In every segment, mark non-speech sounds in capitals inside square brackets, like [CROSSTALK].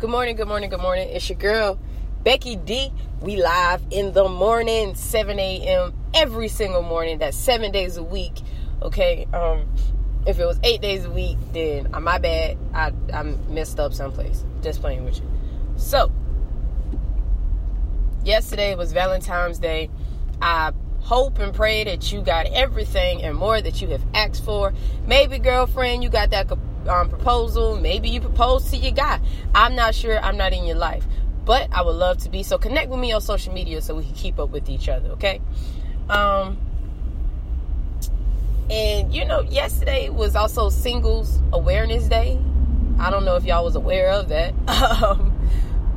Good morning, good morning, good morning. It's your girl, Becky D. We live in the morning, 7 a.m. every single morning. That's seven days a week. Okay. Um, if it was eight days a week, then uh, my bad. I I messed up someplace. Just playing with you. So yesterday was Valentine's Day. I hope and pray that you got everything and more that you have asked for. Maybe girlfriend, you got that um, proposal. Maybe you propose to your guy. I'm not sure. I'm not in your life, but I would love to be. So connect with me on social media so we can keep up with each other. Okay. Um. And you know, yesterday was also Singles Awareness Day. I don't know if y'all was aware of that. [LAUGHS] Um,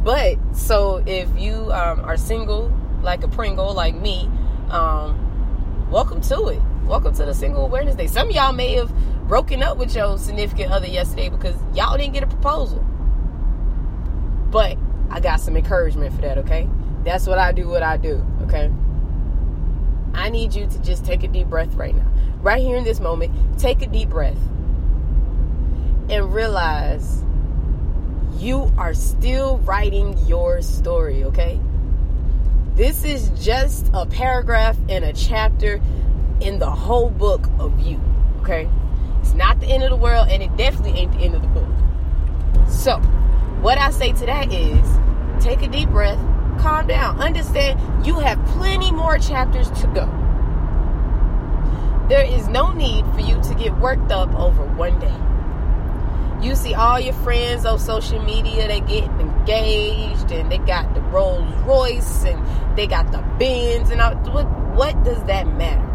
but so if you um, are single, like a Pringle, like me, um, welcome to it. Welcome to the Single Awareness Day. Some y'all may have broken up with your significant other yesterday because y'all didn't get a proposal. But I got some encouragement for that, okay? That's what I do, what I do, okay? I need you to just take a deep breath right now. Right here in this moment, take a deep breath and realize you are still writing your story, okay? This is just a paragraph and a chapter in the whole book of you, okay? Not the end of the world, and it definitely ain't the end of the book. So, what I say to that is take a deep breath, calm down, understand you have plenty more chapters to go. There is no need for you to get worked up over one day. You see all your friends on social media, they get engaged and they got the Rolls Royce and they got the Benz and all. What, what does that matter?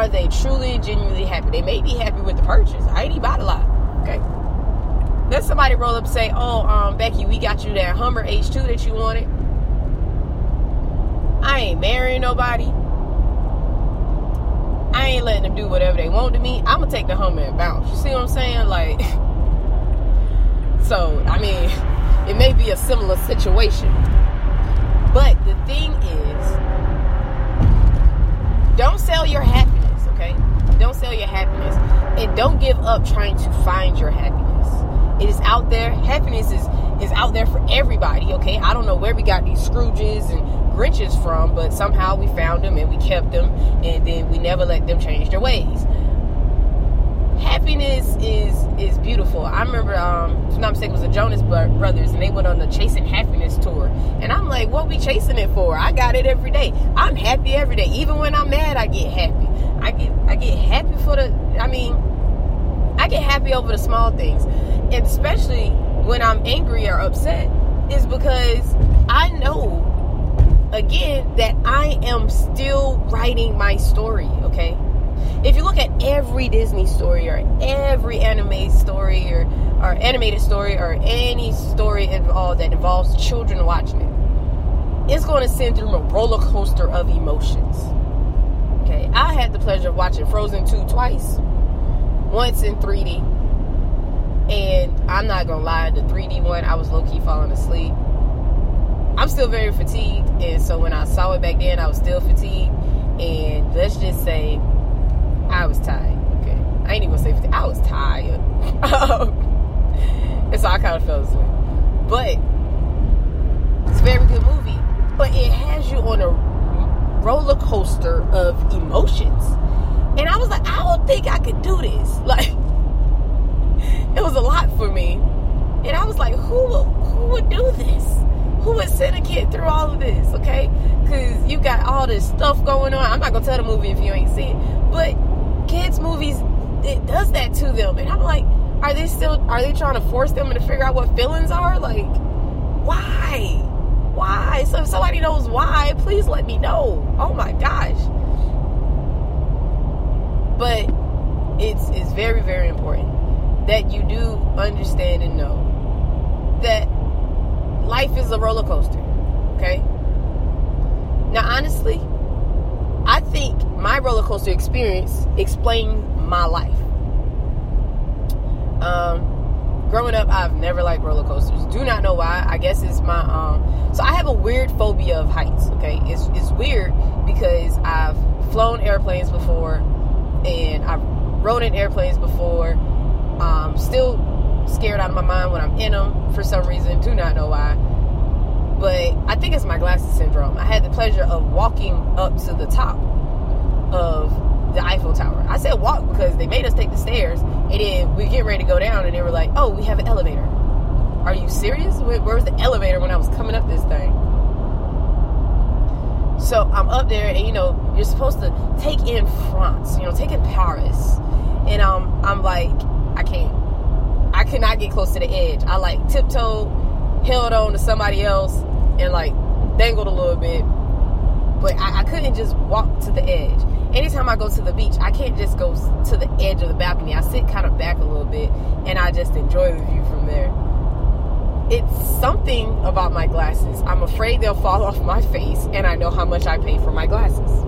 Are they truly, genuinely happy? They may be happy with the purchase. I ain't even bought a lot. Okay. Then somebody roll up and say, "Oh, um, Becky, we got you that Hummer H2 that you wanted." I ain't marrying nobody. I ain't letting them do whatever they want to me. I'm gonna take the Hummer and bounce. You see what I'm saying? Like, [LAUGHS] so I mean, it may be a similar situation, but the thing is, don't sell your happiness, okay? Don't sell your happiness, and don't give up trying to find your happiness. It is out there. Happiness is is out there for everybody, okay? I don't know where we got these Scrooges and Grinches from, but somehow we found them and we kept them, and then we never let them change their ways. Happiness is is beautiful. I remember, um, if I'm not mistaken, it was the Jonas Brothers, and they went on the Chasing Happiness tour. And I'm like, what we chasing it for? I got it every day. I'm happy every day. Even when I'm mad, I get happy. I get I get happy for the. I mean, I get happy over the small things, especially when I'm angry or upset, is because I know again that I am still writing my story, okay? If you look at every Disney story or every anime story or, or animated story or any story involved that involves children watching it, it's going to send through a roller coaster of emotions. Okay, I had the pleasure of watching Frozen 2 twice. Once in 3D. And I'm not gonna lie, the 3D one, I was low key falling asleep I'm still very fatigued, and so when I saw it back then, I was still fatigued. And let's just say, I was tired. Okay, I ain't even gonna say fatigued. I was tired, [LAUGHS] and so I kind of fell asleep. But it's a very good movie, but it has you on a roller coaster of emotions. And I was like, I don't think I could do this. [LAUGHS] Like, it was a lot for me. And I was like, who who would do this? who would send a kid through all of this, okay? Because you got all this stuff going on. I'm not gonna tell the movie if you ain't seen it, but kids' movies it does that to them, and I'm like, are they still are they trying to force them to figure out what feelings are? Like, why? Why? So if somebody knows why, please let me know. Oh my gosh. But it's it's very very important that you do understand and know that life is a roller coaster. Okay? Now, honestly, I think my roller coaster experience explained my life. Um, growing up, I've never liked roller coasters. Do not know why. I guess it's my um. So I have a weird phobia of heights. Okay, it's it's weird because I've flown airplanes before, and I've rode in airplanes before. Um, still scared out of my mind when I'm in them for some reason. Do not know why. But I think it's my glasses syndrome. I had the pleasure of walking up to the top of the Eiffel Tower. I said walk because they made us take the stairs, and then we get ready to go down, and they were like, "Oh, we have an elevator." Are you serious? Where, where was the elevator when I was coming up this thing? So I'm up there, and you know, you're supposed to take in France, you know, take in Paris, and um, I'm like, I can't, I cannot get close to the edge. I like tiptoed, held on to somebody else, and like dangled a little bit, but I, I couldn't just walk to the edge. Anytime I go to the beach, I can't just go to the edge of the balcony. I sit kind of back a little bit, and I just enjoy the view from there it's something about my glasses. I'm afraid they'll fall [LAUGHS] off my face, and I know how much I pay for my glasses.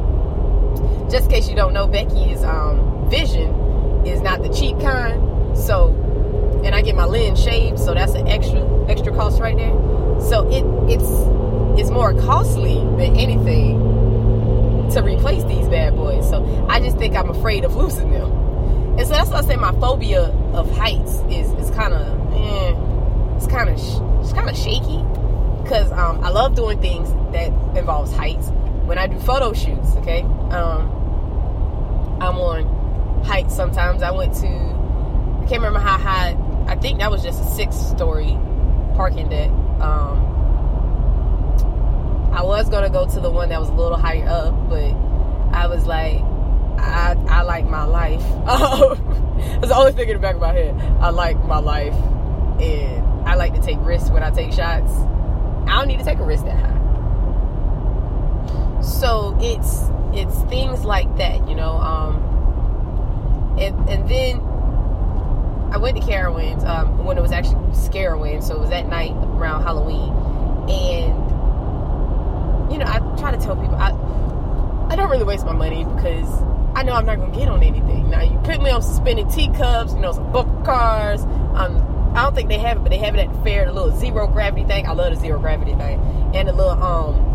Just in case you don't know, Becky's um, vision is not the cheap kind. So, and I get my lens shaved, so that's an extra extra cost right there. So it it's it's more costly than anything to replace these bad boys. So I just think I'm afraid of losing them. And so that's why I say my phobia of heights is is kind of eh it's kind of it's kind of shaky because um, I love doing things that involves heights. When I do photo shoots, okay, um, I'm on heights. Sometimes I went to I can't remember how high. I think that was just a six-story parking deck. Um, I was gonna go to the one that was a little higher up, but I was like, I I like my life. [LAUGHS] That's the only thing in the back of my head. I like my life, and I like to take risks when I take shots. I don't need to take a risk that high. So it's it's things like that, you know. Um, and and then I went to Carowinds um, when it was actually Scarowinds, so it was that night around Halloween, and you know I try to tell people I I don't really waste my money because I know I'm not gonna get on anything. Now you put me on suspended teacups, you know, some book cars. Um, I don't think they have it, but they have it at the fair, the little zero gravity thing. I love the zero gravity thing. And the little um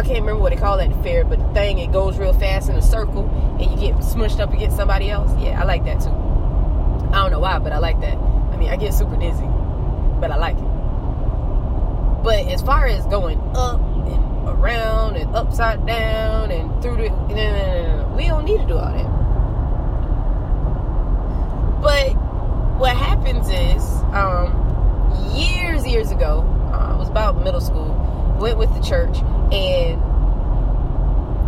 I can't remember what they call that at fair, but the thing it goes real fast in a circle and you get smushed up against somebody else. Yeah, I like that too. I don't know why, but I like that. I mean I get super dizzy, but I like it. But as far as going up and around and upside down and through the no, no, no, we don't need to do all that. But what happens is, um, years, years ago, uh, it was about middle school, went with the church, and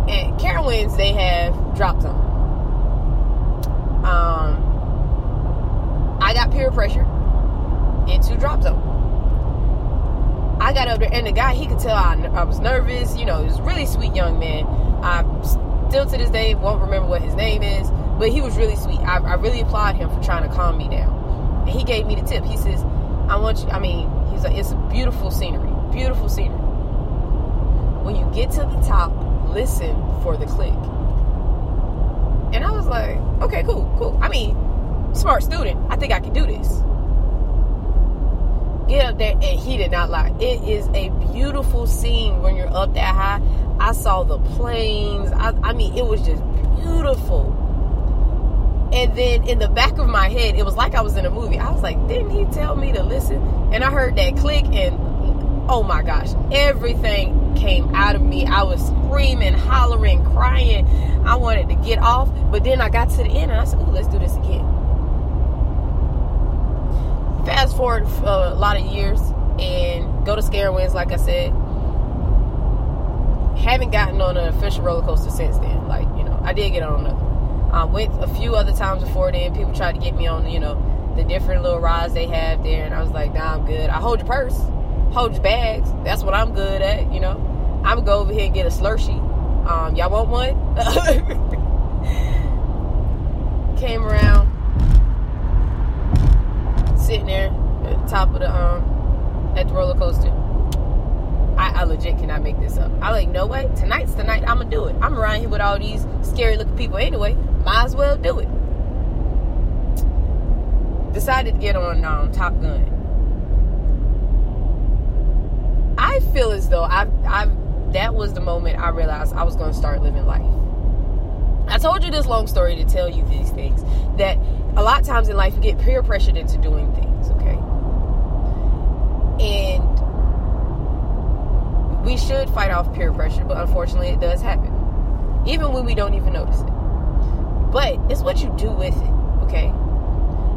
at Carowinds, they have drop zone. Um, I got peer pressure into drop zone. I got up there, and the guy, he could tell I, I was nervous. You know, he was really sweet young man. I still to this day won't remember what his name is, but he was really sweet. I, I really applaud him for trying to calm me down he gave me the tip. He says, I want you, I mean, he's like, it's beautiful scenery, beautiful scenery. When you get to the top, listen for the click. And I was like, okay, cool, cool. I mean, smart student. I think I can do this. Get up there, and he did not lie. It is a beautiful scene when you're up that high. I saw the planes. I, I mean, it was just beautiful. And then in the back of my head, it was like I was in a movie. I was like, didn't he tell me to listen? And I heard that click, and oh my gosh, everything came out of me. I was screaming, hollering, crying. I wanted to get off, but then I got to the end and I said, oh, let's do this again. Fast forward a lot of years and go to Scarowinds, like I said. Haven't gotten on an official roller coaster since then. Like, you know, I did get on another um, went a few other times before then. People tried to get me on, you know, the different little rides they have there, and I was like, nah, I'm good. I hold your purse, your bags. That's what I'm good at, you know. I'm gonna go over here and get a Slurpee. Um, y'all want one? [LAUGHS] Came around, sitting there at the top of the um at the roller coaster. I, I, legit cannot make this up. I like, no way. Tonight's the night I'm gonna do it. I'm around here with all these scary looking people anyway. Might as well do it. Decided to get on um, Top Gun. feel as though I, I, that was the moment I realized I was going to start living life. I told you this long story to tell you these things that a lot of times in life you get peer pressured into doing things, okay? And we should fight off peer pressure, but unfortunately it does happen. Even when we don't even notice it. But it's what you do with it, okay?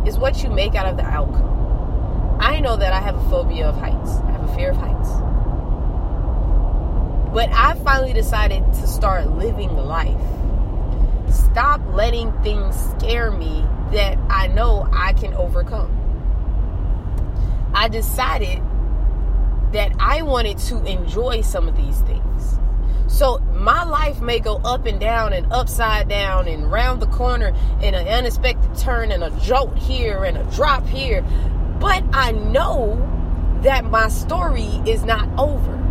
It's what you make out of the outcome. I know that I have a phobia of heights. I have a fear of heights. But I finally decided to start living life. Stop letting things scare me that I know I can overcome. I decided that I wanted to enjoy some of these things. So my life may go up and down and upside down and round the corner in an unexpected turn and a jolt here and a drop here. But I know that my story is not over.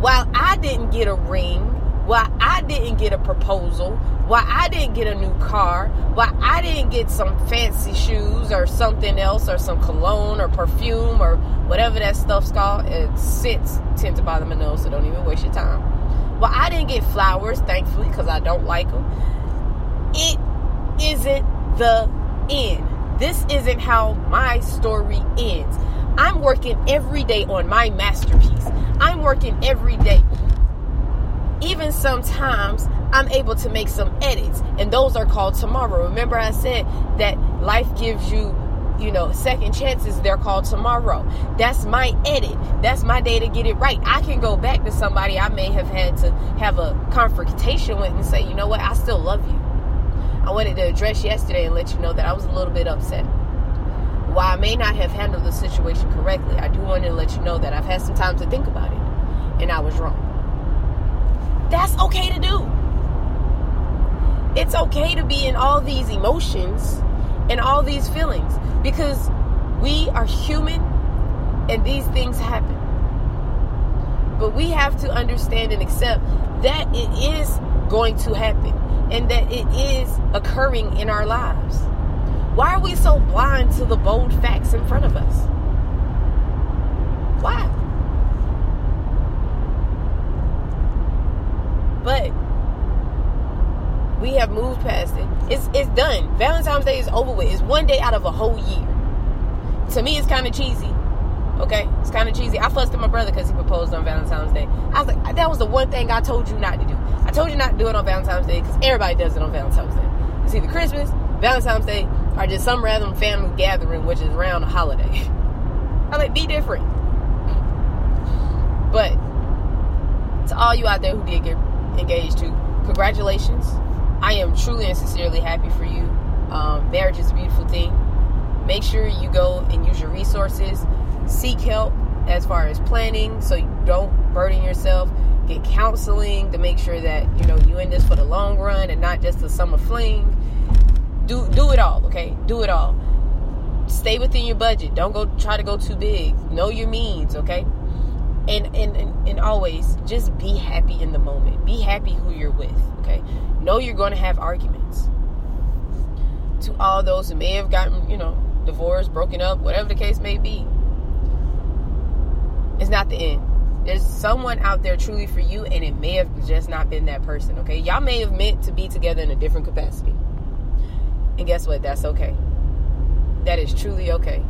While I didn't get a ring, while I didn't get a proposal, while I didn't get a new car, while I didn't get some fancy shoes or something else or some cologne or perfume or whatever that stuff's called, it sits tend to bother my nose, so don't even waste your time. Well, I didn't get flowers, thankfully, because I don't like them. It isn't the end. This isn't how my story ends. I'm working every day on my masterpiece. I'm working every day. Even sometimes I'm able to make some edits, and those are called tomorrow. Remember, I said that life gives you you know, second chances, they're called tomorrow. That's my edit. That's my day to get it right. I can go back to somebody I may have had to have a confrontation with and say, you know what, I still love you. I wanted to address yesterday and let you know that I was a little bit upset. While I may not have handled the situation correctly, I do want to let you know that I've had some time to think about it and I was wrong. That's okay to do. It's okay to be in all these emotions and all these feelings because we are human and these things happen. But we have to understand and accept that it is going to happen and that it is occurring in our lives. Why are we so blind to the bold facts in front of us? Why? But we have moved past it. It's it's done. Valentine's Day is over with. It's one day out of a whole year. To me, it's kind of cheesy. Okay, it's kind of cheesy. I fussed at my brother because he proposed on Valentine's Day. I was like, that was the one thing I told you not to do. I told you not to do it on Valentine's Day because everybody does it on Valentine's Day. It's either Christmas, Valentine's Day, or just some random family gathering, which is around a holiday. [LAUGHS] I'm like, be different. But to all you out there who did get engaged to, congratulations. I am truly and sincerely happy for you. Um, marriage is a beautiful thing. Make sure you go and use your resources. Seek help as far as planning so you don't burden yourself. Get counseling to make sure that you know you in this for the long run and not just a summer fling. Do do it all, okay? Do it all. Stay within your budget. Don't go try to go too big. Know your means, okay? And and, and, and always just be happy in the moment. Be happy who you're with, okay? know you're going to have arguments. To all those who may have gotten, you know, divorced, broken up, whatever the case may be, it's not the end. There's someone out there truly for you, and it may have just not been that person, okay? Y'all may have meant to be together in a different capacity. And guess what? That's okay. That is truly okay.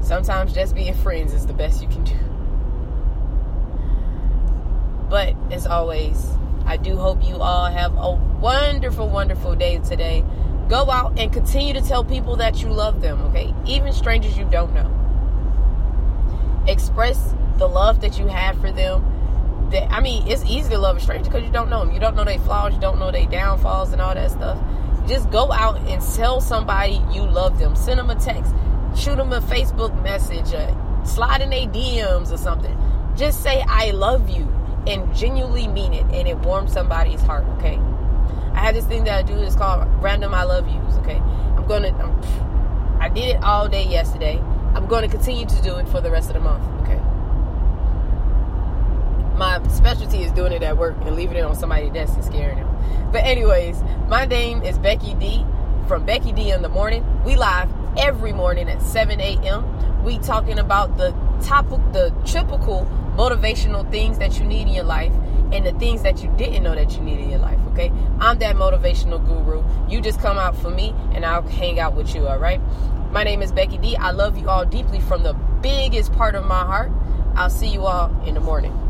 Sometimes just being friends is the best you can do. But as always, I do hope you all have a wonderful, wonderful day today. Go out and continue to tell people that you love them, okay? Even strangers you don't know. Express the love that you have for them. That I mean, it's easy to love a stranger because you don't know them. You don't know their flaws, you don't know their downfalls and all that stuff. Just go out and tell somebody you love them. Send them a text, shoot them a Facebook message, or slide in their DMs or something. Just say I love you and genuinely mean it and it warms somebody's heart, okay? I have this thing that I do it's called random I love yous, okay? I'm gonna I'm, I did it all day yesterday. I'm to continue to do it for the rest of the month? My specialty is doing it at work and leaving it on somebody's desk and scaring them. But anyways, my name is Becky D from Becky D in the morning. We live every morning at 7 a.m. We talking about the topic, the typical motivational things that you need in your life and the things that you didn't know that you need in your life, okay? I'm that motivational guru. You just come out for me and I'll hang out with you, all right? My name is Becky D. I love you all deeply from the biggest part of my heart. I'll see you all in the morning.